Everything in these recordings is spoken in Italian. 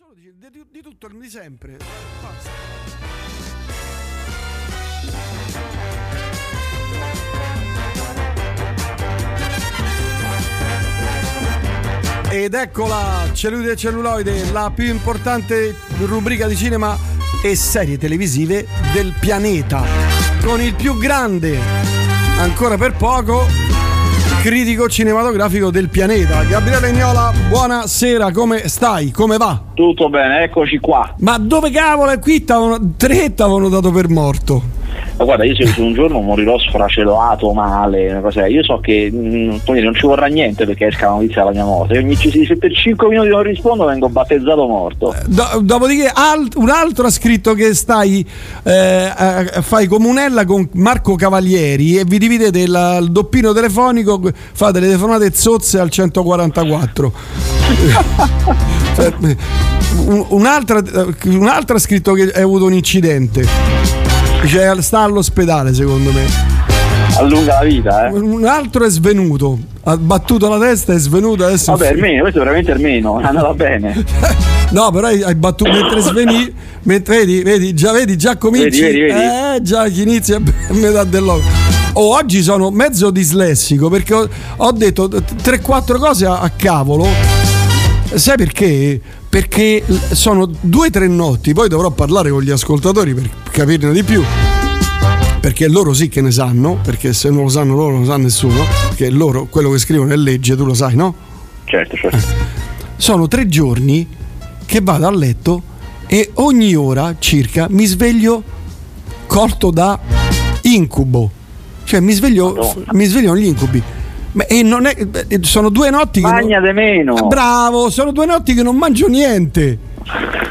solo di, di, di tutto, di sempre. Ed eccola, Cellulite e Celluloide, la più importante rubrica di cinema e serie televisive del pianeta. Con il più grande, ancora per poco, critico cinematografico del pianeta. Gabriele Ignola, buonasera, come stai? Come va? Tutto bene, eccoci qua. Ma dove cavolo è qui? T'avano, tre t'avevano dato per morto. Ma guarda, io se un giorno morirò sfracellato male, io so che mh, dire, non ci vorrà niente perché esca la notizia della mia morte. Ogni, se per 5 minuti non rispondo vengo battezzato morto. Do- dopodiché alt- un altro ha scritto che stai eh, eh, fai comunella con Marco Cavalieri e vi dividete la- il doppino telefonico, fate le telefonate zozze al 144. Cioè, un- un'altra, un'altra ha scritto che hai avuto un incidente. Cioè, sta all'ospedale secondo me. Allunga la vita, eh. Un altro è svenuto, ha battuto la testa e è svenuto adesso. Vabbè, almeno, questo è veramente almeno, è andata bene. No, però hai, hai battuto mentre sveni, mentre vedi, vedi, già vedi, già cominci. Vedi, vedi, vedi. Eh, già chi inizia a metà dell'opera. Oh, oggi sono mezzo dislessico perché ho, ho detto 3-4 cose a, a cavolo. Sai perché? Perché sono due o tre notti, poi dovrò parlare con gli ascoltatori per capirne di più. Perché loro sì che ne sanno, perché se non lo sanno loro non lo sa nessuno, perché loro quello che scrivono è legge, tu lo sai, no? Certo, certo. sono tre giorni che vado a letto e ogni ora circa mi sveglio colto da incubo. Cioè mi sveglio, mi svegliano gli incubi. Ma- E non è, sono due notti che... non- meno. Bravo, sono due notti che non mangio niente.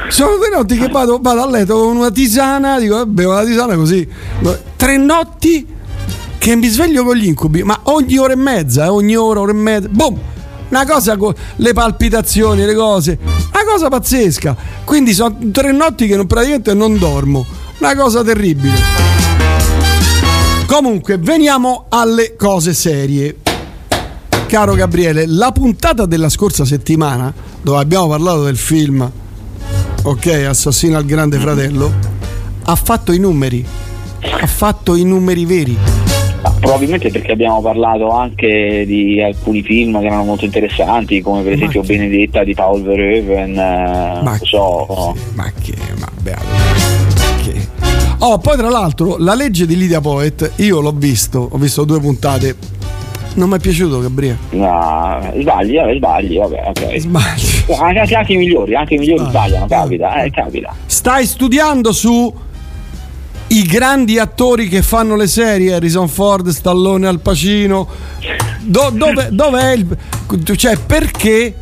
Sono due notti che vado, vado a letto con una tisana, dico, "Eh, bevo la tisana così. Tre notti che mi sveglio con gli incubi, ma ogni ora e mezza, eh, ogni ora, ora e mezza, boom! Una cosa con le palpitazioni, le cose, una cosa pazzesca. Quindi sono tre notti che non, praticamente non dormo. Una cosa terribile. Comunque, veniamo alle cose serie. Caro Gabriele, la puntata della scorsa settimana, dove abbiamo parlato del film, ok, Assassino al Grande Fratello, ha fatto i numeri. Ha fatto i numeri veri. Ma probabilmente perché abbiamo parlato anche di alcuni film che erano molto interessanti, come per Ma esempio che- Benedetta di Paul Verhoeven, eh, non so. no. sì, ma che, ma beato. Che. Oh, poi tra l'altro la legge di Lydia Poet, io l'ho visto, ho visto due puntate. Non mi è piaciuto, Gabriele. No, sbagli, vabbè, sbagli, vabbè, ok. Sbaglio. Anche, anche- anche i migliori, anche i migliori Ah, sbagliano, ah, capita, eh, capita. Stai studiando su i grandi attori che fanno le serie, Harrison Ford, Stallone, Al Pacino. Do- dove, dov'è il. Cioè, perché?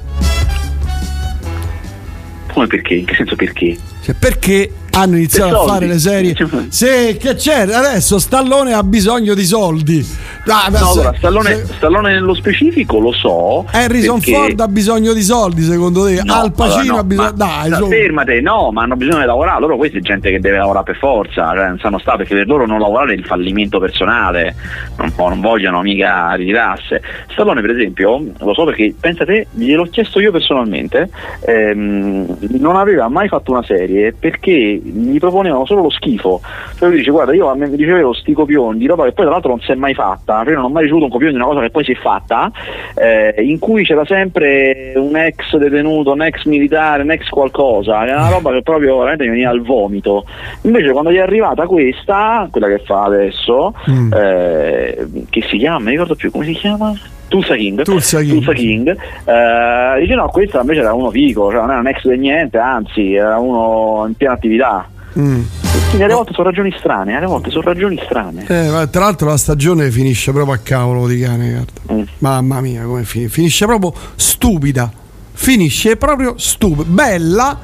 Come perché? In che senso perché? Cioè, perché hanno iniziato a fare le serie? Sì, che c'è? Adesso Stallone ha bisogno di soldi. Ah, No, se- allora, Stallone, se- Stallone nello specifico lo so. Harrison perché- Ford ha bisogno di soldi, secondo te? No, Al Pacino allora no, ha bisogno. ma- Dai, no, fermate, no, ma hanno bisogno di lavorare. Loro questa è gente che deve lavorare per forza, cioè, non sanno stare perché per loro non lavorare è il fallimento personale, non, non vogliono mica ritirarsi. Stallone, per esempio, lo so perché pensate, gliel'ho chiesto io personalmente, ehm, non aveva mai fatto una serie perché gli proponevano solo lo schifo. Cioè lui dice, guarda, io a me- ricevevo sti copioni di roba che poi tra l'altro non si è mai fatta, cioè io non ho mai ricevuto un copione di una cosa che poi si è fatta, eh, in cui c'era sempre un ex detenuto, un ex militare, un ex qualcosa, era una roba che proprio veramente mi veniva al vomito. Invece quando gli è arrivata questa, quella che fa adesso, Mm. eh, che si chiama, non mi ricordo più come si chiama? Tulsa King, Tulsa King. King, eh, dice no, questa invece era uno figo, cioè non era un ex di niente, anzi era uno in piena attività. Mm. Quindi alle volte sono ragioni strane, alle volte sono ragioni strane. Eh, ma tra l'altro la stagione finisce proprio a cavolo di cane. Mm. Mamma mia, come finisce? Finisce proprio stupida. Finisce proprio stupida. Bella.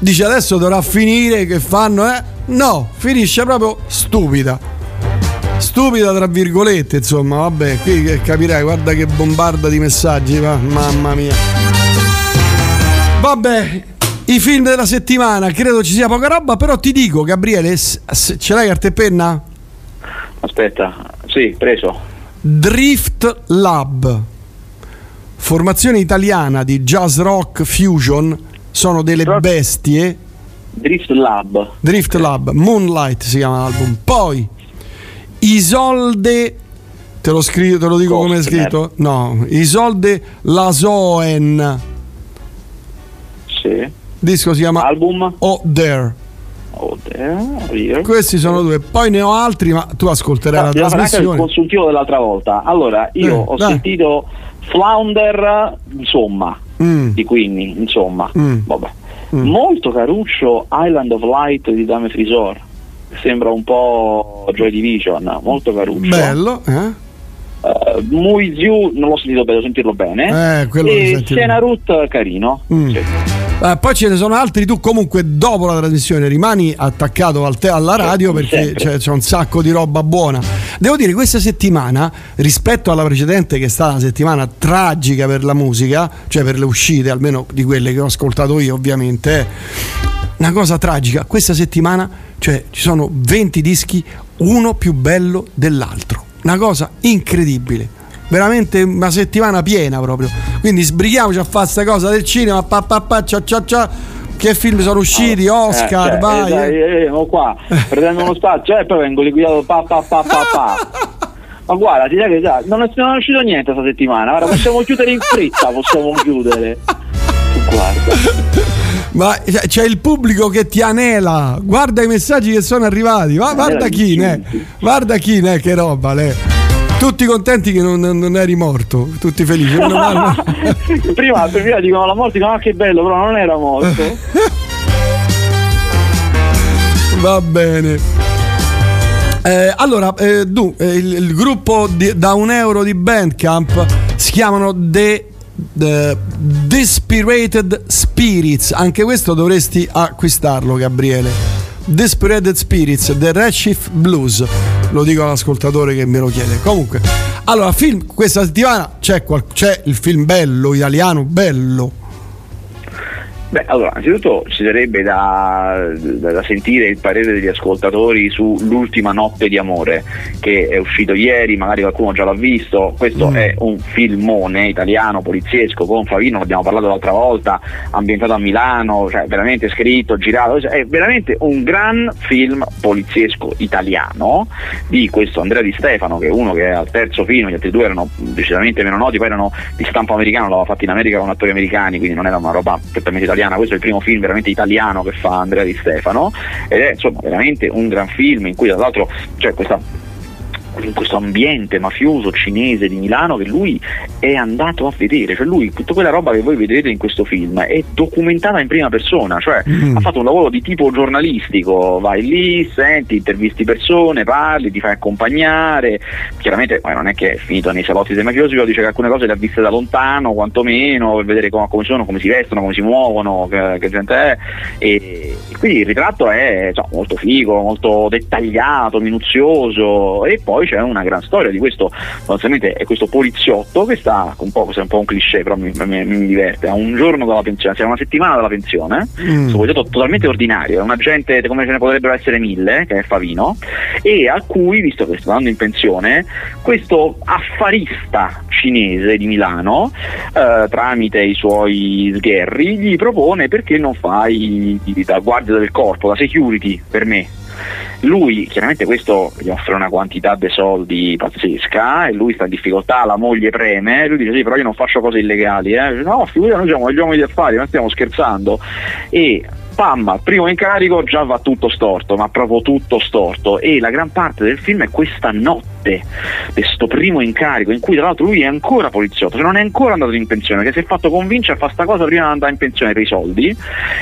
Dice adesso dovrà finire, che fanno, eh? No, finisce proprio stupida. Stupida tra virgolette, insomma, vabbè, qui capirai, guarda che bombarda di messaggi, va, mamma mia. Vabbè, i film della settimana, credo ci sia poca roba, però ti dico, Gabriele, ce l'hai carta e penna? Aspetta, sì, preso. Drift Lab, formazione italiana di jazz rock fusion sono delle bestie. Drift Lab. Drift Lab, Moonlight si chiama l'album. Poi Isolde Te lo, scrivo, te lo dico come è scritto? No, Isolde Lasoen. Sì. Disco si chiama Album? Oh There. Oh there. Questi sono due, poi ne ho altri, ma tu ascolterai no, la trasmissione. Il consultivo dell'altra volta. Allora, io eh, ho dai. sentito Flounder, insomma, mm. di Queenie, insomma, mm. vabbè. Mm. Molto caruccio Island of Light di Dame Frisor. Sembra un po' Joy Division, molto caruccio. Bello, eh? Uh, With You non l'ho sentito bene, devo sentirlo bene. Eh, e Siena Root carino. Mm. Sì. Eh, poi ce ne sono altri, tu comunque dopo la trasmissione rimani attaccato al te- alla radio perché c'è, c'è, un sacco di roba buona. Devo dire, questa settimana, rispetto alla precedente che è stata una settimana tragica per la musica, cioè per le uscite, almeno di quelle che ho ascoltato io ovviamente, una cosa tragica, questa settimana cioè, ci sono 20 dischi, uno più bello dell'altro. Una cosa incredibile. Veramente una settimana piena proprio. Quindi sbrighiamoci a fare questa cosa del cinema pa, pa, pa, cia, cia, cia. che film sono usciti? Eh, Oscar eh, vai. eh, eh, eh, qua. Prendendo uno spazio e poi vengo liquidato pa pa pa pa pa. Ma guarda ti sai che già, non, è, non è uscito niente questa settimana. Guarda possiamo chiudere in fretta possiamo chiudere. Guarda ma c'è il pubblico che ti anela. Guarda i messaggi che sono arrivati. Ma, guarda chi, ne? Guarda chi, ne? Che roba, le. Tutti contenti che non, non eri morto, tutti felici. prima, prima dicono la morte, dicono ah, che bello, però non era morto. Va bene. Eh, allora, eh, du, eh, il, il, gruppo di, da un euro di Bandcamp si chiamano The The Desperated Spirits, anche questo dovresti acquistarlo, Gabriele. Desperated Spirits, The Redshift Blues. Lo dico all'ascoltatore che me lo chiede. Comunque, allora, film questa settimana c'è, qual- c'è il film bello, italiano, bello Beh, allora, innanzitutto ci sarebbe da, da, da, sentire il parere degli ascoltatori su L'ultima notte di amore, che è uscito ieri, magari qualcuno già l'ha visto. Questo mm. è un filmone italiano, poliziesco, con Favino, abbiamo parlato l'altra volta, ambientato a Milano, cioè veramente scritto, girato, cioè, è veramente un gran film poliziesco italiano di questo Andrea Di Stefano, che è uno che è al terzo film, gli altri due erano decisamente meno noti, poi erano di stampo americano, l'aveva fatto in America con attori americani, quindi non era una roba prettamente italiana italiana, questo è il primo film veramente italiano che fa Andrea Di Stefano. Ed è insomma veramente un gran film in cui tra l'altro c'è questa in questo ambiente mafioso cinese di Milano che lui è andato a vedere, cioè lui tutta quella roba che voi vedete in questo film è documentata in prima persona, cioè mm. ha fatto un lavoro di tipo giornalistico, vai lì, senti, intervisti persone, parli, ti fai accompagnare, chiaramente non è che è finito nei salotti dei mafiosi, però dice che alcune cose le ha viste da lontano, quantomeno, per vedere come, come sono, come si vestono, come si muovono, che, che gente è. E, quindi il ritratto è cioè, molto figo, molto dettagliato, minuzioso. E poi c'è una gran storia di questo, sostanzialmente è questo poliziotto che sta, un po', è un po' un cliché però mi, mi, mi diverte, a un giorno dalla pensione, siamo una settimana dalla pensione, mm. questo poliziotto totalmente ordinario, è un agente come ce ne potrebbero essere mille, che è Favino, e a cui, visto che sta andando in pensione, questo affarista cinese di Milano, eh, tramite i suoi sgherri, gli propone perché non fai da guardia del corpo, da security per me lui chiaramente questo gli offre una quantità di soldi pazzesca e lui sta in difficoltà, la moglie preme, lui dice sì però io non faccio cose illegali, eh. no figurati noi siamo gli uomini di affari, non stiamo scherzando e pam, primo incarico già va tutto storto, ma proprio tutto storto. E la gran parte del film è questa notte, questo primo incarico in cui tra l'altro lui è ancora poliziotto, cioè non è ancora andato in pensione, che si è fatto convincere a fare sta cosa prima di andare in pensione per i soldi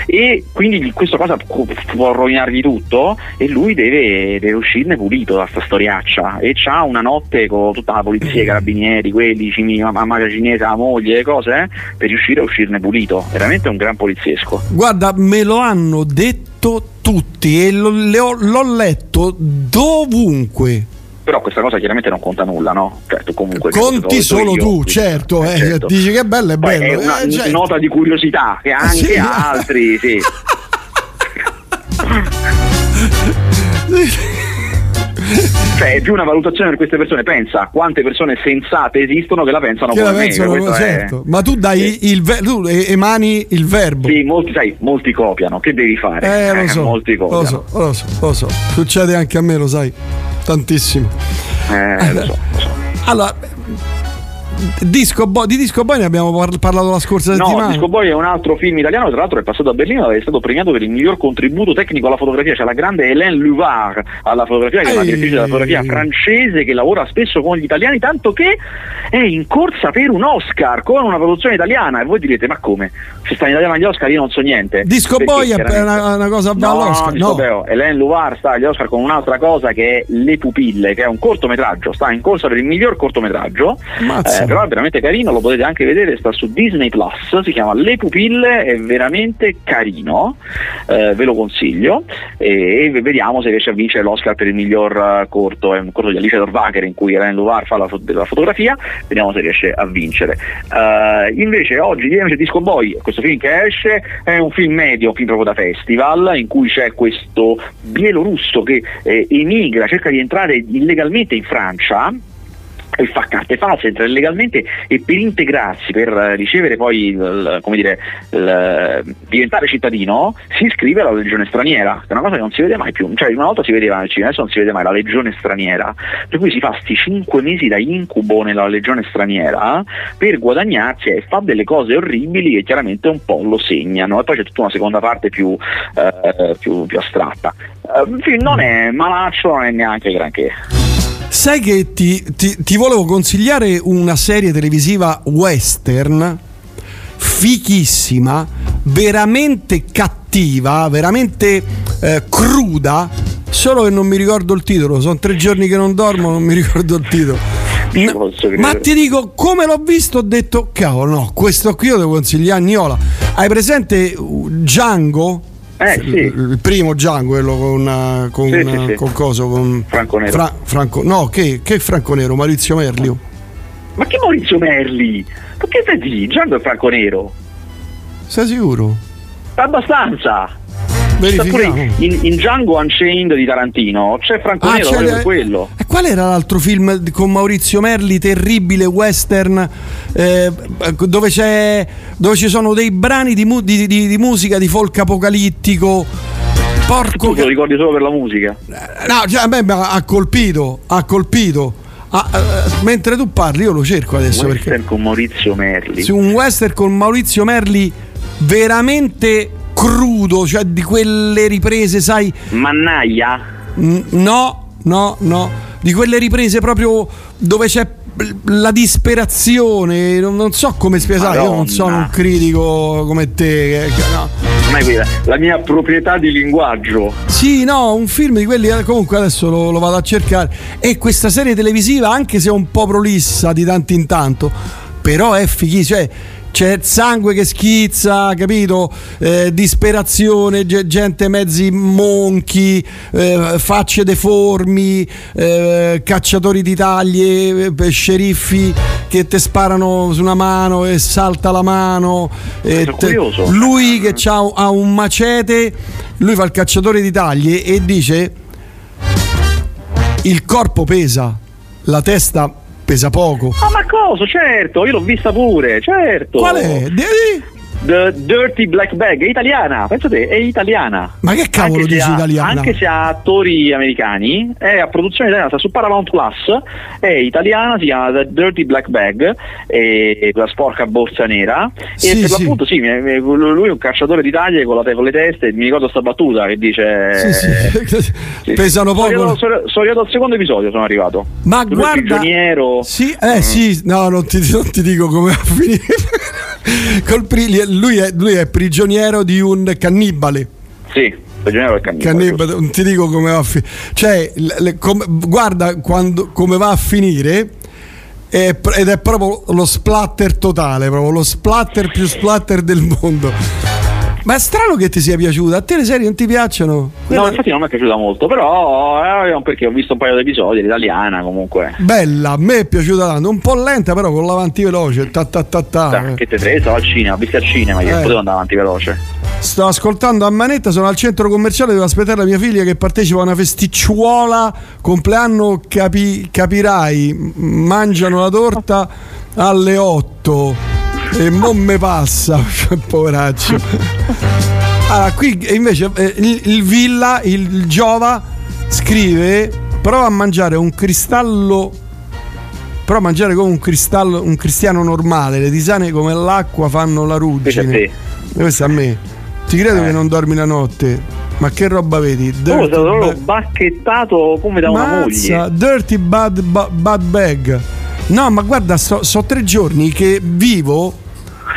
e quindi questa cosa può rovinargli tutto e lui deve, deve uscirne pulito da sta storiaccia. E c'ha una notte con tutta la polizia, i carabinieri, quelli, la mamma cinese, la moglie, le cose, eh, per riuscire a uscirne pulito, veramente un gran poliziesco. Guarda, me lo hanno detto tutti e lo, l'ho letto dovunque però questa cosa chiaramente non conta nulla, no? Cioè, tu comunque Conti solo io, tu, certo, eh, certo, dici che bello, è bello. È una eh, certo. nota di curiosità che anche sì. altri, sì. cioè è più una valutazione per queste persone. Pensa quante persone sensate esistono che la pensano che come la me. pensano, è- certo. Ma tu dai il ver- tu emani il verbo. Sì, molti, sai, molti copiano. Che devi fare? Eh, lo so, molti copiano. lo so, lo so, lo so. Succede anche a me, lo sai. Tantissimo. Eh, lo so, lo so. Allora, disco Boy- di Disco Boy ne abbiamo par- parlato la scorsa No, settimana. Disco Boy è un altro film italiano, tra l'altro è passato a Berlino ed è stato premiato per il miglior contributo tecnico alla fotografia. C'è la grande Hélène Luvard alla fotografia, che è una direttrice della fotografia francese che lavora spesso con gli italiani, tanto che è in corsa per un Oscar con una produzione italiana. E voi direte, ma come? Se sta in italiano agli Oscar io non so niente. Disco Perché Boy è una, una cosa No, all'Oscar. Disco No, Boy, Hélène Luvard sta agli Oscar con un'altra cosa che è Le Pupille, che è un cortometraggio, sta in corsa per il miglior cortometraggio, Mazza. eh, però è veramente carino, lo potete anche vedere, sta su Disney Plus, si chiama Le Pupille, è veramente carino, eh, ve lo consiglio e, e vediamo se riesce a vincere l'Oscar per il miglior eh, corto, è un corto di Alice Dorvacher in cui Hélène Luvard fa la, fo- la fotografia, vediamo se riesce a vincere. Eh, invece oggi invece Disco Boy, questo film che esce è un film medio, un film proprio da festival, in cui c'è questo bielorusso che eh, emigra, cerca di entrare illegalmente in Francia e fa carte false, entra illegalmente e per integrarsi, per eh, ricevere poi, il- come dire, il- diventare cittadino, si iscrive alla legione straniera, che è una cosa che non si vede mai più, cioè una volta si vedeva nel cinema, adesso non si vede mai la legione straniera, per cui si fa sti 5 mesi da incubo nella legione straniera per guadagnarsi e fa delle cose orribili che chiaramente un po' lo segnano e poi c'è tutta una seconda parte più, eh, più, più astratta. Eh, non è malaccio, non è neanche granché. Sai che ti, ti- ti volevo consigliare una serie televisiva western fichissima, veramente cattiva, veramente eh, cruda. Solo che non mi ricordo il titolo, sono tre giorni che non dormo, non mi ricordo il titolo. Ci N- posso credere. ma ti dico, come l'ho visto, ho detto, cavolo, no, questo qui lo devo consigliare a Niola. Hai presente uh, Django? Eh, sì. Il primo Django, quello con, uh, con, Sì, sì, uh, sì. con coso, con Franco Nero. Fra- Franco, no, che, che Franco Nero? Maurizio Merlio. Ma che Maurizio Merli? Ma che stai di? Django è Franco Nero. Sei sicuro? Abbastanza. Pure in, in Django Unchained di Tarantino c'è Franco Nero c'è proprio le- per quello. E qual era l'altro film con Maurizio Merli, terribile western, eh, dove, c'è, dove ci sono dei brani di, mu- di- di- di musica di folk apocalittico? Porco Tu te lo ricordi solo per la musica. No, cioè, a me mi ha colpito, ha colpito. Ah, eh, mentre tu parli, io lo cerco adesso perché. Western con Maurizio Merli. Su un western con Maurizio Merli veramente crudo, cioè di quelle riprese, sai, Mannaia. N- No, no, no. Di quelle riprese proprio dove c'è la disperazione, non, non so come spiegare, io non sono un critico come te. no. Non è quella, la mia proprietà di linguaggio. Sì, no, un film di quelli, eh, comunque adesso lo, lo vado a cercare. E questa serie televisiva, anche se è un po' prolissa di tanto in tanto, però è fighissima. Cioè, c'è sangue che schizza, capito? Eh, disperazione, ge- gente mezzi monchi, eh, facce deformi, eh, cacciatori di taglie, eh, sceriffi che ti sparano su una mano e salta la mano. te- curioso. lui che c'ha, ha un macete, lui fa il cacciatore di taglie e dice il corpo pesa, la testa pesa poco. Ah ma cosa? Certo, io l'ho vista pure, certo. Qual è? Di- The Dirty Black Bag, è italiana, pensate, è italiana. Ma che cavolo Anche dici ha- italiana? Anche se ha attori americani, è a produzione italiana, sta su Paramount Plus, è italiana, si chiama The Dirty Black Bag, e la sporca borsa nera, Sì, e per sì. l'appunto sì, lui è un cacciatore di taglie con, la- con le teste, mi ricordo sta battuta che dice... Sì, sì. Sì, Pesano Sono poco. arrivato, sono- sono arrivato al secondo episodio, sono arrivato. Ma Lui è guarda, prigioniero. sì, eh sì, no, non ti, non ti dico come va a finire. Col pri- lui, è, lui è prigioniero di un cannibale. Sì, prigioniero del cannibale. Cannibale, non ti dico come va a finire. Cioè, le- le- come- guarda quando- come va a finire. è ed è proprio lo splatter totale, proprio lo splatter più splatter del mondo. Ma è strano che ti sia piaciuta. A te le serie non ti piacciono? Quella... No, infatti non mi è piaciuta molto, però eh, perché ho visto un paio di episodi, l'italiana comunque. Bella, a me è piaciuta tanto, un po' lenta però con l'avanti veloce. Ta, ta, ta, ta. Che te frega, stavo al cinema, ho visto al cinema, io eh. potevo andare avanti veloce. Sto ascoltando a manetta, sono al centro commerciale, devo aspettare la mia figlia che partecipa a una festicciuola, compleanno capi, capirai, mangiano la torta alle 8 e non me passa, poveraccio. Allora, qui invece eh, il, il Villa, il Giova, scrive: prova a mangiare un cristallo. Prova a mangiare come un cristallo, un cristiano normale. Le tisane come l'acqua fanno la ruggine. Questo a me. Ti credo eh. che non dormi la notte. Ma che roba vedi? Dirty oh, ba- bacchettato come da una moglie. Dirty bad, bad, bad bag. No, ma guarda, so, so tre giorni che vivo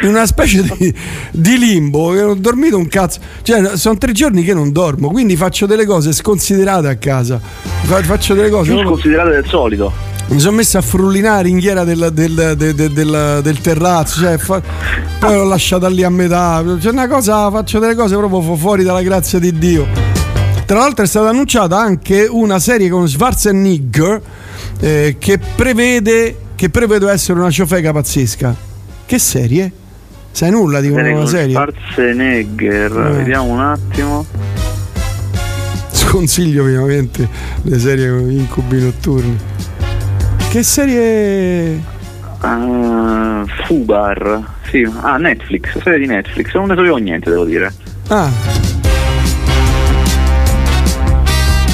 in una specie di, di, limbo che non ho dormito un cazzo. Cioè, sono tre giorni che non dormo, quindi faccio delle cose sconsiderate a casa. Faccio delle cose. Più sconsiderate del solito. Mi sono messo a frullinare ringhiera del, del, del, del, terrazzo, cioè, fa, poi l'ho lasciata lì a metà. Cioè, una cosa, faccio delle cose proprio fuori dalla grazia di Dio. Tra l'altro è stata annunciata anche una serie con Schwarzenegger eh, che prevede che prevede essere una ciofeca pazzesca. Che serie? Sai nulla di una serie? Schwarzenegger, eh. vediamo un attimo. Sconsiglio ovviamente le serie con incubi notturni. Che serie? Uh, Fubar, sì, ah Netflix, serie di Netflix, non ne sapevo niente devo dire. Ah.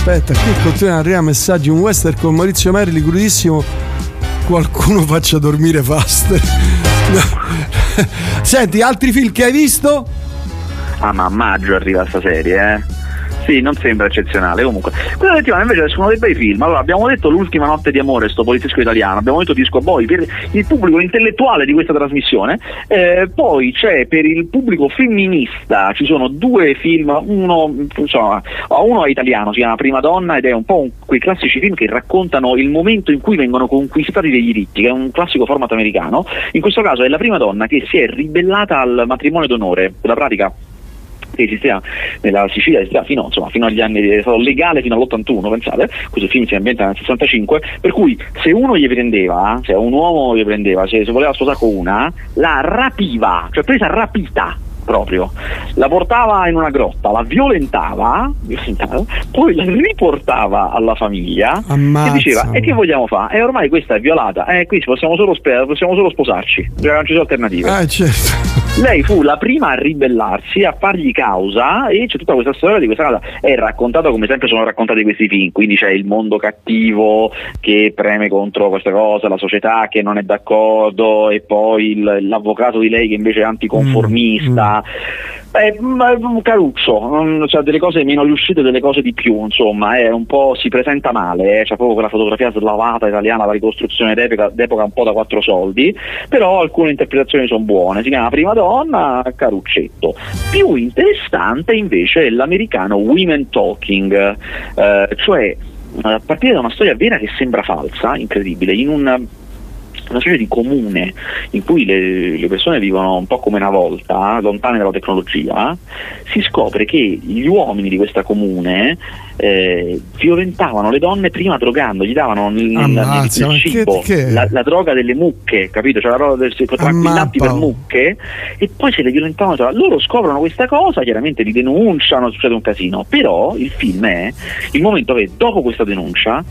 Aspetta, qui continuano ad arrivare messaggi, un western con Maurizio Merli, crudissimo, qualcuno faccia dormire Faster. Senti, altri film che hai visto? Ah, ma a maggio arriva questa serie, eh? Sì, non sembra eccezionale. Comunque, questa settimana invece escono dei bei film. Allora, abbiamo detto L'ultima notte di amore, sto poliziesco italiano, abbiamo detto Disco Boy per il pubblico intellettuale di questa trasmissione. Eh, poi c'è per il pubblico femminista, ci sono due film, uno, insomma, uno è italiano, si chiama Prima Donna ed è un po' un, quei classici film che raccontano il momento in cui vengono conquistati dei diritti, che è un classico format americano. In questo caso è la prima donna che si è ribellata al matrimonio d'onore, la pratica esisteva nella Sicilia esisteva fino, insomma, fino agli anni, è stato legale fino all'81, pensate, questo film si ambienta nel 65, per cui se uno gli prendeva, se un uomo gli prendeva, se, se voleva sposare con una, la rapiva, cioè presa rapita proprio, la portava in una grotta, la violentava, poi la riportava alla famiglia Ammazza. e diceva e che vogliamo fare? E ormai questa è violata, eh qui possiamo solo, possiamo solo sposarci, non ci sono alternative. Ah, certo. Lei fu la prima a ribellarsi, a fargli causa e c'è tutta questa storia di questa cosa, è raccontata come sempre sono raccontati questi film, quindi c'è il mondo cattivo che preme contro questa cosa, la società che non è d'accordo e poi il, l'avvocato di lei che invece è anticonformista. Mm, mm un caruccio, cioè delle cose meno riuscite, delle cose di più, insomma, è un po' si presenta male, eh, c'è proprio quella fotografia slavata italiana, la ricostruzione d'epoca, d'epoca un po' da quattro soldi, però alcune interpretazioni sono buone, si chiama Prima Donna, Caruccetto. Più interessante invece è l'americano Women Talking, eh, cioè a partire da una storia vera che sembra falsa, incredibile, in un una specie di comune in cui le, le, persone vivono un po' come una volta, lontane dalla tecnologia, si scopre che gli uomini di questa comune eh, violentavano le donne prima drogando, gli davano nel, Ammazza, nel cibo che, che? La, la, droga delle mucche, capito? Cioè la droga del tranquillanti per mucche e poi se le violentavano, cioè, loro scoprono questa cosa, chiaramente li denunciano, succede un casino, però il film è il momento che dopo questa denuncia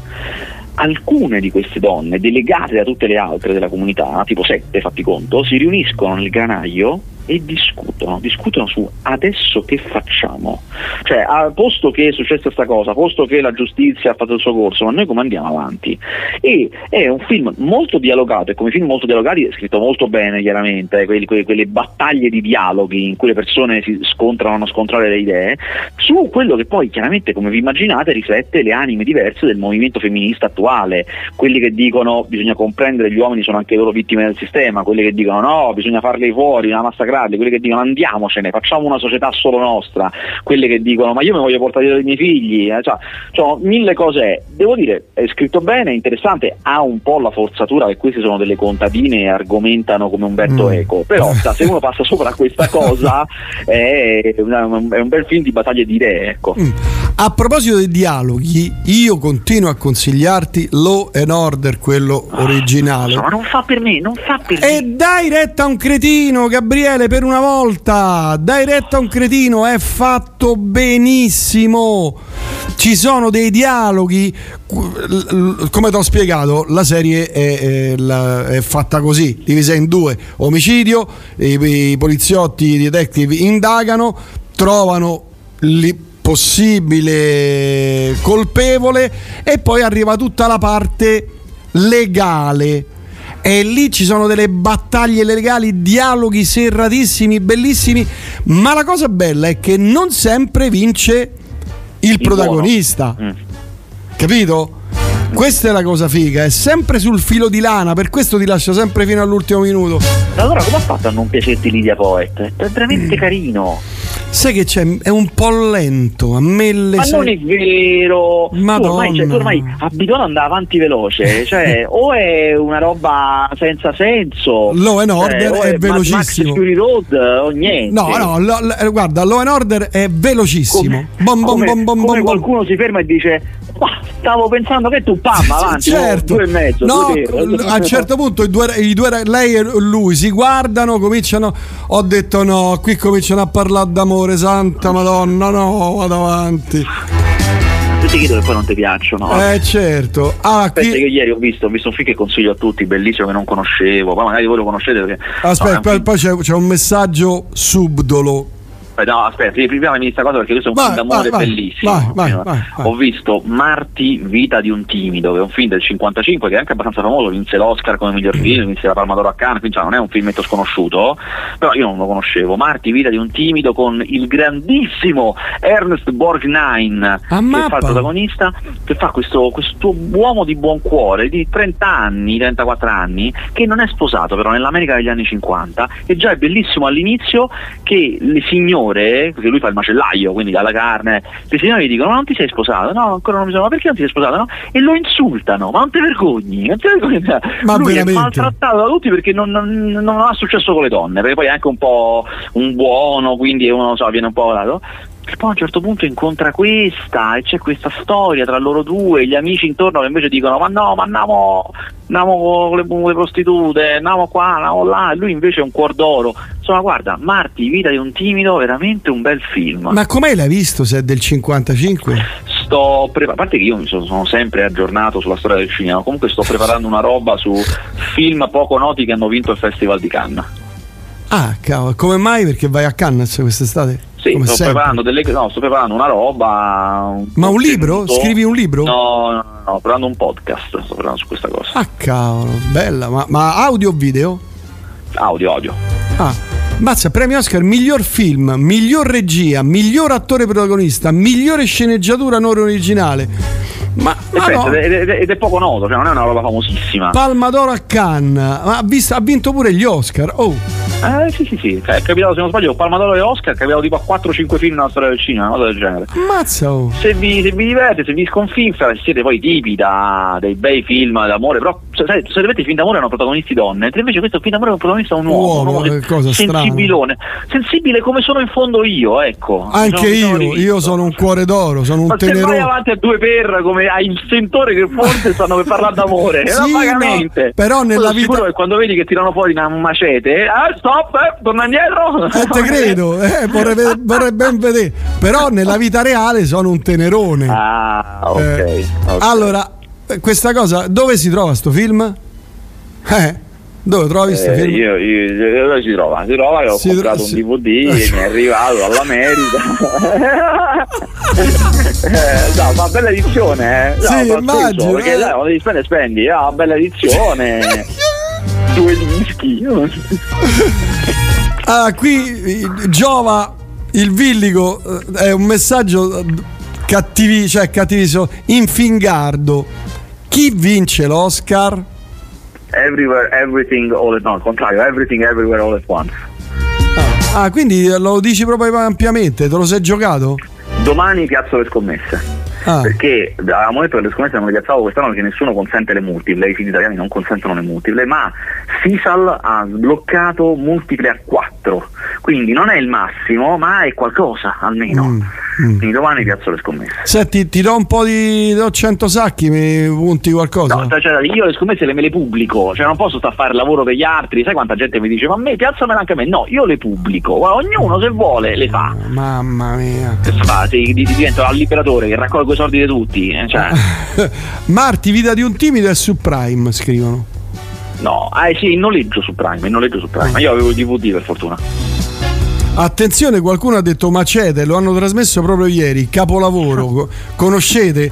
alcune di queste donne, delegate da tutte le altre della comunità, tipo sette fatti conto, si riuniscono nel granaio e discutono, discutono su adesso che facciamo. Cioè, posto che è successa questa cosa, posto che la giustizia ha fatto il suo corso, ma noi come andiamo avanti? E è un film molto dialogato, e come film molto dialogati è scritto molto bene, chiaramente, eh, quelli, quelle, quelle, battaglie di dialoghi in cui le persone si scontrano a scontrare le idee, su quello che poi chiaramente, come vi immaginate, riflette le anime diverse del movimento femminista attuale, quelli che dicono bisogna comprendere gli uomini sono anche loro vittime del sistema, quelli che dicono no, bisogna farli fuori, una massacrata massacrarli, quelli che dicono andiamocene, facciamo una società solo nostra, quelli che dicono ma io mi voglio portare dietro i miei figli, eh, cioè, cioè, mille cose, devo dire, è scritto bene, è interessante, ha un po' la forzatura che queste sono delle contadine e argomentano come Umberto mm. Eco, però se uno passa sopra questa cosa è, una, è, un bel film di battaglie di idee. Ecco. Mm. A proposito dei dialoghi, io continuo a consigliarti Law and Order, quello ah, originale. ma non fa per me, non fa per me. E dai retta a un cretino, Gabriele, per una volta. Dai retta a un cretino, è fatto benissimo. Ci sono dei dialoghi, come ti ho spiegato, la serie è, è, è, fatta così, divisa in due. Omicidio, i, i poliziotti, i detective indagano, trovano li, possibile colpevole e poi arriva tutta la parte legale e lì ci sono delle battaglie legali, dialoghi serratissimi, bellissimi, ma la cosa bella è che non sempre vince il, il protagonista. Mm. Capito? Questa è la cosa figa, è sempre sul filo di lana, per questo ti lascio sempre fino all'ultimo minuto. Allora come ha fatto a non piacerti Lidia Poet? È veramente mm. carino. Sai che c'è? È un po' lento. A me le Ma non è vero. Madonna. Tu ormai, cioè, tu ormai abituato ad andare avanti veloce. Cioè, o è una roba senza senso. Law and Order cioè, è, è velocissimo. Max Fury Road o niente. No, no, lo, lo, guarda, Law and Order è velocissimo. Come, bom, bom, come, bom, come qualcuno si ferma e dice stavo pensando che tu pam avanti certo. due e mezzo no, a un certo punto i due, i due, lei e lui si guardano cominciano ho detto no qui cominciano a parlare d'amore santa madonna no vado avanti tutti chiedo che poi non ti piacciono. Eh certo. Ah, Aspetta, io ieri ho visto, ho visto un film che consiglio a tutti, bellissimo, che non conoscevo. Ma magari voi lo conoscete perché. Aspetta, no, poi, poi c'è, c'è, un messaggio subdolo No, aspetta, prima questa cosa perché questo è un vai, film d'amore vai, bellissimo. Vai, Ho visto Marti, Vita di un timido, che è un film del 55 che è anche abbastanza famoso, vinse l'Oscar come miglior film, vinse la Palma d'Oro a Cannes, quindi cioè, non è un filmetto sconosciuto, però io non lo conoscevo. Marti, Vita di un timido con il grandissimo Ernest Borgnine, che fa il protagonista, che fa questo, questo uomo di buon cuore di 30 anni, 34 anni, che non è sposato però nell'America degli anni 50 e già è bellissimo all'inizio che le signore signore, perché lui fa il macellaio, quindi dà la carne, le signore gli dicono ma non ti sei sposato? No, ancora non mi sono, ma perché non ti sei sposato? No? E lo insultano, ma non ti vergogni, non ti vergogni. Ma lui veramente? è maltrattato da tutti perché non, non, non, ha successo con le donne, perché poi è anche un po' un buono, quindi uno so, viene un po' dato. E poi a un certo punto incontra questa e c'è questa storia tra loro due, gli amici intorno che invece dicono ma no, ma andiamo, andiamo con le, con le prostitute, andiamo qua, andiamo là, e lui invece è un cuor d'oro. Insomma guarda, Marti, Vita di un timido, veramente un bel film. Ma com'è l'hai visto se è del 55? Sto preparando, a parte che io mi sono, sono, sempre aggiornato sulla storia del cinema, comunque sto preparando una roba su film poco noti che hanno vinto il Festival di Cannes. Ah, cavolo, come mai? Perché vai a Cannes quest'estate? Sì, sto preparando, delle, no, sto preparando, una roba. Un Ma un libro? Scrivi un libro? No, no, no, sto preparando un podcast. Sto preparando su questa cosa. Ah, cavolo, bella. Ma, ma audio o video? Audio, audio. Ah, Mazza, premio Oscar, miglior film, miglior regia, miglior attore protagonista, migliore sceneggiatura non originale. Ma, ma no. ed, è, ed, è, poco noto, cioè non è una roba famosissima. Palma d'oro a Cannes, ma ha, visto, ha vinto pure gli Oscar. Oh. Eh sì sì sì, cioè, è capitato se non sbaglio Palma d'oro e Oscar, è capitato tipo a 4-5 film nella storia del cinema, una cosa del genere. Mazza oh. Se vi, se vi diverte, se vi sconfinfa, se siete poi tipi da dei bei film d'amore, però sai, solitamente i film d'amore hanno protagonisti donne, mentre invece questo film d'amore è un protagonista un uomo, uomo un uomo cosa sensibilone, strana. sensibile come sono in fondo io, ecco. Anche io, io sono un cuore d'oro, sono un Ma tenerone. Se vai avanti a due per come hai il sentore che forse stanno per parlare d'amore, sì, no, però nella vita che quando vedi che tirano fuori una macete, ah stop, eh, torna indietro. Eh, te credo, eh, vorrei, vorrei, ben vedere. Però nella vita reale sono un tenerone. Ah, ok. Eh, okay. Allora, questa cosa, dove si trova sto film? Eh? Dove trovi questo eh, film? Io, io, dove si trova? Si trova che ho si comprato tro- un DVD che mi è arrivato dall'America. eh, no, ma bella edizione, eh. No, sì, immagino. Perché eh. dai, ti spendi, spendi, ah, bella edizione. Due dischi. ah, qui giova il villico, eh, è un messaggio cattivi, cioè cattivissimo, infingardo. Chi vince l'Oscar? Everywhere, everything, all at once. Contrario, everything, everywhere, all at once. Ah. Ah, quindi lo dici proprio ampiamente, te lo sei giocato? Domani piazzo le scommesse. Ah. Perché avevamo detto che le scommesse hanno piazzato quest'anno perché nessuno consente le multiple, i film italiani non consentono le multiple, ma Sisal ha sbloccato multiple a 4, quindi non è il massimo, ma è qualcosa almeno. Mm. Mm. Quindi domani piazzo le scommesse. Senti, ti do un po' di. do 100 sacchi, mi punti qualcosa? No, cioè, io le scommesse le me le pubblico, cioè non posso stare a fare il lavoro per gli altri. Sai quanta gente mi dice, ma a me piazzamela anche a me? No, io le pubblico. Ognuno se vuole le fa. Oh, mamma mia. Fa? Si, diventa un liberatore che raccolgo i soldi di tutti. Eh, cioè. Marti, vita di un timido è su Prime, scrivono. No, eh sì, in noleggio su Prime, in noleggio su Prime. Ah. Io avevo il DVD per fortuna. Attenzione, qualcuno ha detto Macete, lo hanno trasmesso proprio ieri, capolavoro. Conoscete?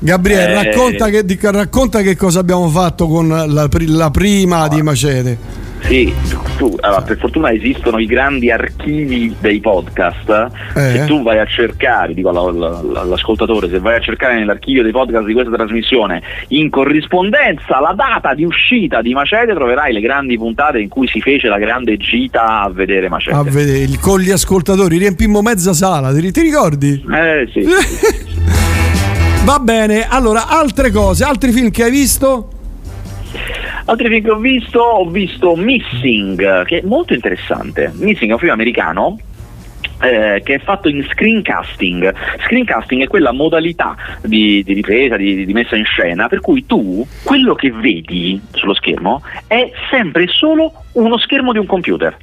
Gabriele, eh, racconta, che, racconta, che, cosa abbiamo fatto con la, la prima di Macete. Sì, tu, allora, per fortuna esistono i grandi archivi dei podcast. Eh. Se tu vai a cercare, dico all'ascoltatore, se vai a cercare nell'archivio dei podcast di questa trasmissione in corrispondenza la data di uscita di Macete, troverai le grandi puntate in cui si fece la grande gita a vedere Macete. A vedere, con gli ascoltatori, riempimmo mezza sala, ti, ti ricordi? Eh sì. Va bene, allora altre cose, altri film che hai visto? Altri film che ho visto, ho visto Missing, che è molto interessante. Missing è un film americano eh, che è fatto in screencasting. Screencasting è quella modalità di, di ripresa, di, di, messa in scena, per cui tu quello che vedi sullo schermo è sempre solo uno schermo di un computer.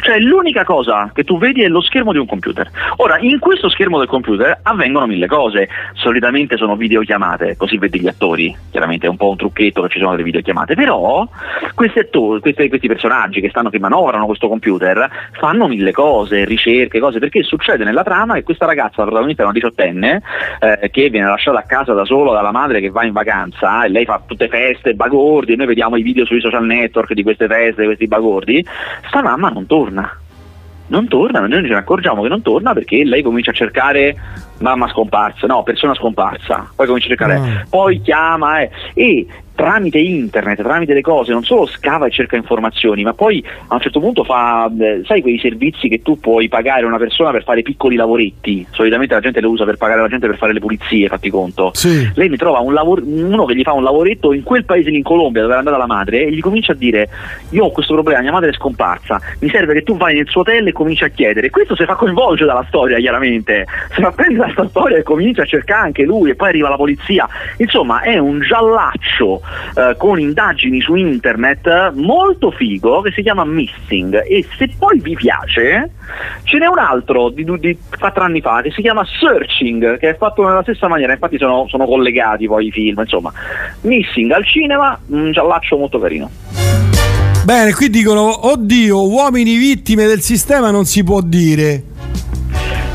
Cioè l'unica cosa che tu vedi è lo schermo di un computer. Ora, in questo schermo del computer avvengono mille cose. Solitamente sono videochiamate, così vedi gli attori. Chiaramente è un po' un trucchetto che ci sono delle videochiamate. Però questi attori, questi, questi personaggi che stanno che manovrano questo computer fanno mille cose, ricerche, cose, perché succede nella trama che questa ragazza, la protagonista è una diciottenne, eh, che viene lasciata a casa da sola dalla madre che va in vacanza e lei fa tutte feste, bagordi, e noi vediamo i video sui social network di queste feste, di questi bagordi. Sta mamma non torna. Non torna, noi ce ne accorgiamo che non torna perché lei comincia a cercare mamma scomparsa, no, persona scomparsa, poi comincia a cercare, no. poi chiama eh, e tramite internet, tramite le cose, non solo scava e cerca informazioni, ma poi a un certo punto fa, eh, sai quei servizi che tu puoi pagare una persona per fare piccoli lavoretti, solitamente la gente le usa per pagare la gente per fare le pulizie, fatti conto. Sì. Lei mi trova un lavoro, uno che gli fa un lavoretto in quel paese lì in Colombia dove era andata la madre e gli comincia a dire io ho questo problema, mia madre è scomparsa, mi serve che tu vai nel suo hotel e cominci a chiedere. Questo si fa coinvolgere dalla storia, chiaramente. Si fa prendere questa storia e comincia a cercare anche lui e poi arriva la polizia. Insomma, è un giallaccio eh, con indagini su internet molto figo che si chiama Missing e se poi vi piace ce n'è un altro di, di 4 anni fa che si chiama Searching che è fatto nella stessa maniera, infatti sono, sono collegati poi i film, insomma. Missing al cinema, un giallaccio molto carino. Bene, qui dicono, oddio, uomini vittime del sistema non si può dire.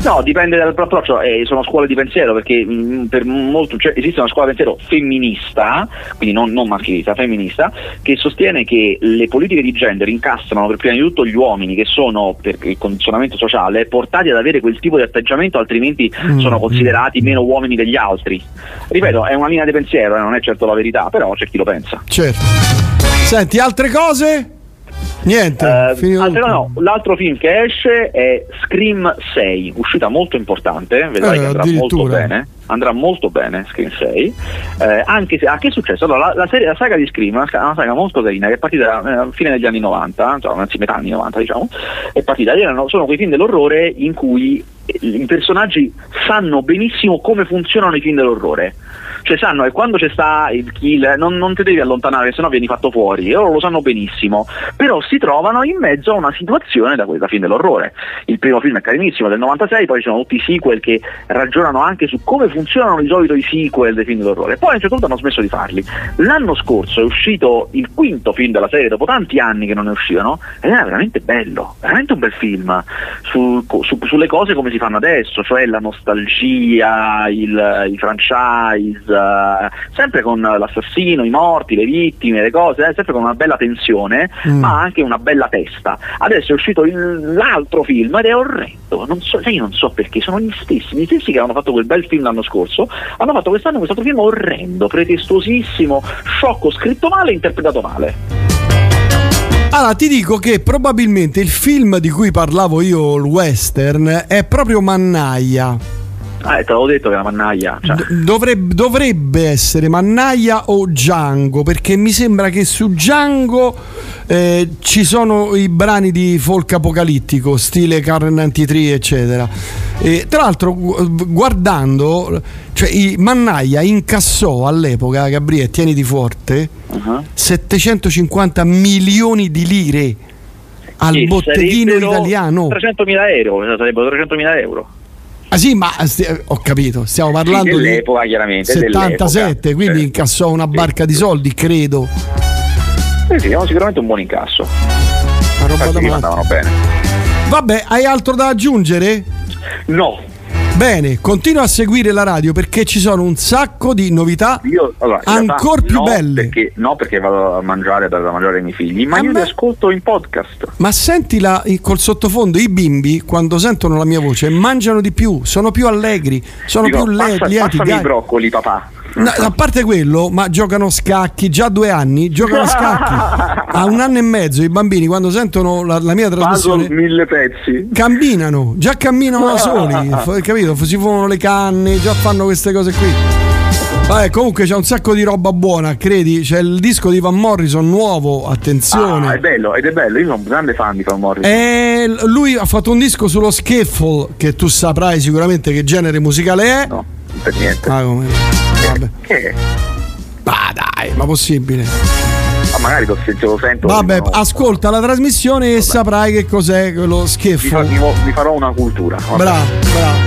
No, dipende dall'approccio, eh, sono scuole di pensiero perché mh, mm, per molto, cioè, esiste una scuola di pensiero femminista, quindi non, non, maschilista, femminista, che sostiene che le politiche di gender incastrano per prima di tutto gli uomini che sono per il condizionamento sociale portati ad avere quel tipo di atteggiamento, altrimenti mm. sono considerati meno uomini degli altri. Ripeto, è una linea di pensiero, eh, non è certo la verità, però c'è chi lo pensa. Certo. Senti, altre cose? Niente. Eh, altro, no, l'altro film che esce è Scream 6, uscita molto importante, vedrai eh, che andrà molto bene. Andrà molto bene Scream 6. Eh, anche se, ah, che è successo? Allora, la, la, serie, la saga di Scream è una, saga molto carina che è partita eh, a fine degli anni 90, cioè, anzi metà anni 90 diciamo, è partita. Erano, sono quei film dell'orrore in cui i personaggi sanno benissimo come funzionano i film dell'orrore cioè sanno che quando c'è sta il kill non, non ti devi allontanare se no vieni fatto fuori. E loro lo sanno benissimo. Però si trovano in mezzo a una situazione da questa film dell'orrore. Il primo film è carinissimo del 96 poi ci sono tutti i sequel che ragionano anche su come funzionano di solito i sequel dei film dell'orrore poi a un certo punto hanno smesso di farli. L'anno scorso è uscito il quinto film della serie dopo tanti anni che non ne uscivano ed era veramente bello veramente un bel film su, su, sulle cose come si fanno adesso cioè la nostalgia il, i franchise uh, sempre con l'assassino, i morti, le vittime, le cose, eh, sempre con una bella tensione, mm. ma anche una bella testa. Adesso è uscito il, l'altro film ed è orrendo, non so, io non so perché, sono gli stessi, gli stessi che hanno fatto quel bel film l'anno scorso, hanno fatto quest'anno questo film orrendo, pretestuosissimo, sciocco, scritto male, interpretato male. Allora, ti dico che probabilmente il film di cui parlavo io, il western, è proprio Mannaia. Ah, te l'avevo detto che era Mannaia. Cioè. Dovrebbe, dovrebbe, essere Mannaia o Django, perché mi sembra che su Django eh, ci sono i brani di folk apocalittico, stile Car 93, eccetera. E, tra l'altro, guardando, cioè, Mannaia incassò all'epoca, Gabriele, tieniti forte, uh-huh. 750 milioni di lire al botteghino italiano. 300.000 euro, sarebbero 300.000 euro. Ah sì, ma st- ho capito, stiamo parlando sì, dell'epoca, chiaramente, 77, dell'epoca. quindi incassò una barca di soldi, credo. Sì, sì, sicuramente un buon incasso. Ma roba da andavano bene. Vabbè, hai altro da aggiungere? No, Bene, continua a seguire la radio perché ci sono un sacco di novità io, allora, ancora più no, belle. Perché, no, perché vado a mangiare da mangiare ai miei figli, ma a io me... li ascolto in podcast. Ma sentila col sottofondo, i bimbi quando sentono la mia voce mangiano di più, sono più allegri, sono Dico, più passa, lieti. Passami i broccoli, papà. No, a parte quello, ma giocano scacchi già due anni, giocano scacchi. A un anno e mezzo i bambini quando sentono la, la mia trasmissione Puzzle mille pezzi. Camminano, già camminano da soli, capito? Si fumano le canne, già fanno queste cose qui. Vabbè, comunque c'è un sacco di roba buona, credi? C'è il disco di Van Morrison nuovo, attenzione. Ah, è bello, ed è bello, io sono un grande fan di Van Morrison. E lui ha fatto un disco sullo skiffle, che tu saprai sicuramente che genere musicale è. No, per niente. Ah, come? Vabbè. Che? Ma dai, ma possibile? Ma magari se lo sento. Vabbè, no. ascolta la trasmissione e Vabbè. saprai che cos'è quello schifo. Vi, vi farò una cultura. Vabbè. Bravo, bravo.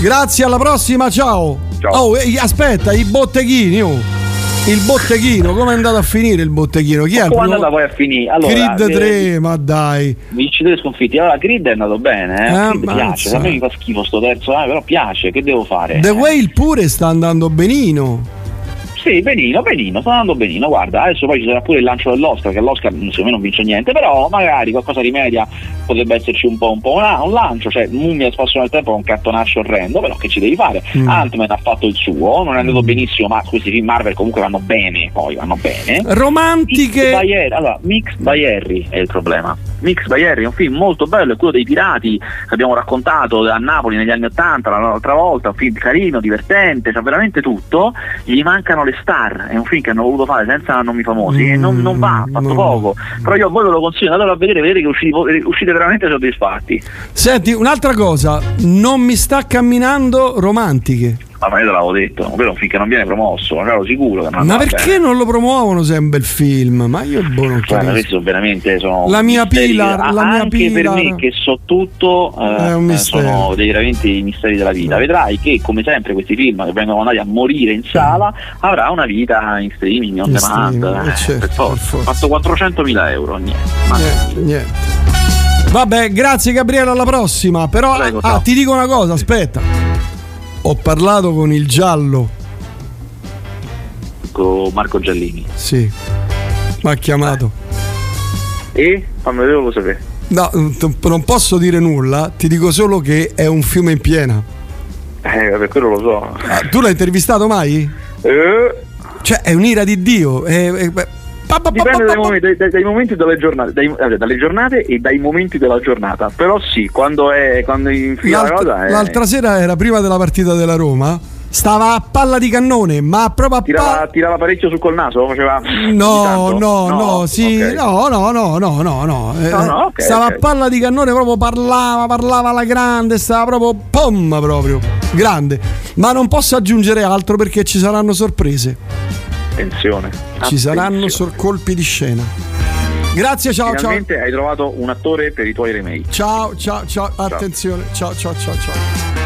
Grazie, alla prossima, ciao. Ciao. Oh, aspetta, i botteghini, oh. Il botteghino, come è andato a finire il botteghino? Chi è? Come è andata poi a finire? Allora, Creed 3, eh, ma dai. Vincitori sconfitti. Allora, Creed è andato bene, eh? eh piace. A me mi fa schifo sto terzo, eh, però piace, che devo fare? The Whale pure sta andando benino. Sì, benino, benino, sta andando benino. Guarda, adesso poi ci sarà pure il lancio dell'Oscar, che l'Oscar secondo me non vince niente, però magari qualcosa di media potrebbe esserci un po', un, po un lancio. Cioè, Mummia spasso nel tempo è un cartonaccio orrendo, però che ci devi fare? Mm. Ant-Man ha fatto il suo, non è andato mm. benissimo, ma questi film Marvel comunque vanno bene, poi vanno bene. Romantiche. Mixed by allora, Mixed by Harry è il problema. Mix by Harry è un film molto bello, è quello dei pirati che abbiamo raccontato a Napoli negli anni Ottanta, l'altra volta, un film carino, divertente, c'ha veramente tutto, gli mancano le star, è un film che hanno voluto fare senza nomi famosi, mm, e non, non va, fatto no. poco, però io a voi ve lo consiglio, andate a vedere, vedete che uscite, uscite veramente soddisfatti. Senti, un'altra cosa, non mi sta camminando romantiche ma io te l'avevo detto, quello finché non viene promosso, ma ero sicuro che non Ma perché bene. non lo promuovono se è un bel film? Ma io boh, non Guarda, questi veramente sono La mia pila, la mia anche pila. per me che so tutto eh, sono dei veramente misteri della vita. Vedrai che come sempre questi film che vengono andati a morire in sala avrà una vita in streaming, on demand, eh, eh, certo, per forza. Fatto 400.000 euro, niente. niente, niente. Vabbè, grazie Gabriele, alla prossima. Però Prego, ah, ti dico una cosa, aspetta ho parlato con il giallo. Con Marco Giallini. Sì. Mi ha chiamato. E? Fammi vedere lo sapere. No, non posso dire nulla, ti dico solo che è un fiume in piena. Eh, per quello lo so. Ah, tu l'hai intervistato mai? Eh. Cioè, è un'ira di Dio. È, è, Dipende dai momenti, dai, dai momenti delle giornate, dai, dalle giornate e dai momenti della giornata. Però sì, quando è quando infila la cosa. È... L'altra sera era prima della partita della Roma. Stava a palla di cannone, ma proprio a tirava, palla... tirava parecchio su col naso? Faceva no, no, no, no, sì, okay. no, no, no, no, no, no. Eh, no okay, stava okay. a palla di cannone, proprio parlava, parlava alla grande, stava proprio pom proprio grande. Ma non posso aggiungere altro perché ci saranno sorprese. Attenzione. Ci saranno colpi di scena. Grazie, ciao, Finalmente ciao. hai trovato un attore per i tuoi remake. Ciao, ciao, ciao, attenzione. Ciao, ciao, ciao, ciao.